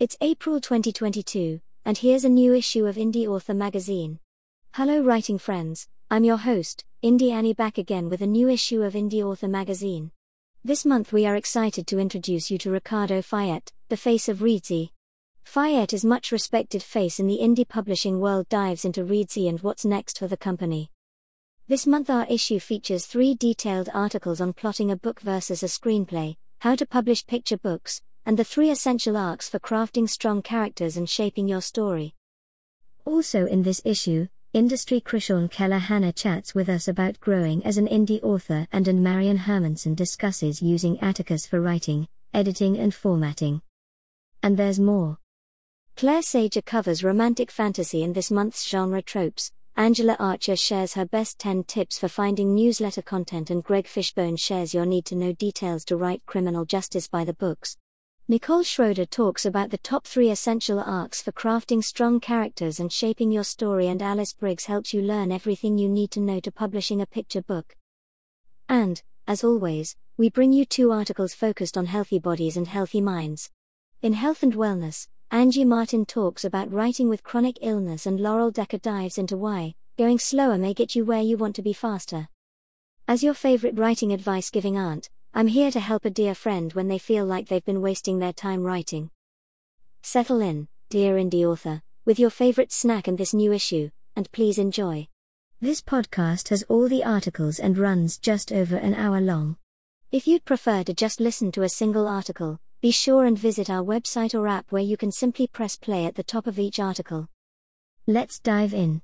It's April 2022, and here's a new issue of Indie Author magazine. Hello, writing friends, I'm your host, Indie Annie, back again with a new issue of Indie Author magazine. This month we are excited to introduce you to Ricardo Fayet, the face of Reedsy. Fayet is much respected face in the indie publishing world dives into Reedsy and what's next for the company. This month our issue features three detailed articles on plotting a book versus a screenplay, how to publish picture books, and the three essential arcs for crafting strong characters and shaping your story. Also in this issue, industry Krishan Keller chats with us about growing as an indie author and and Marian Hermanson discusses using Atticus for writing, editing and formatting. And there's more. Claire Sager covers romantic fantasy in this month's genre tropes, Angela Archer shares her best 10 tips for finding newsletter content and Greg Fishbone shares your need to know details to write criminal justice by the books. Nicole Schroeder talks about the top three essential arcs for crafting strong characters and shaping your story, and Alice Briggs helps you learn everything you need to know to publishing a picture book. And, as always, we bring you two articles focused on healthy bodies and healthy minds. In Health and Wellness, Angie Martin talks about writing with chronic illness, and Laurel Decker dives into why going slower may get you where you want to be faster. As your favorite writing advice giving aunt, I'm here to help a dear friend when they feel like they've been wasting their time writing. Settle in, dear indie author, with your favorite snack and this new issue, and please enjoy. This podcast has all the articles and runs just over an hour long. If you'd prefer to just listen to a single article, be sure and visit our website or app where you can simply press play at the top of each article. Let's dive in.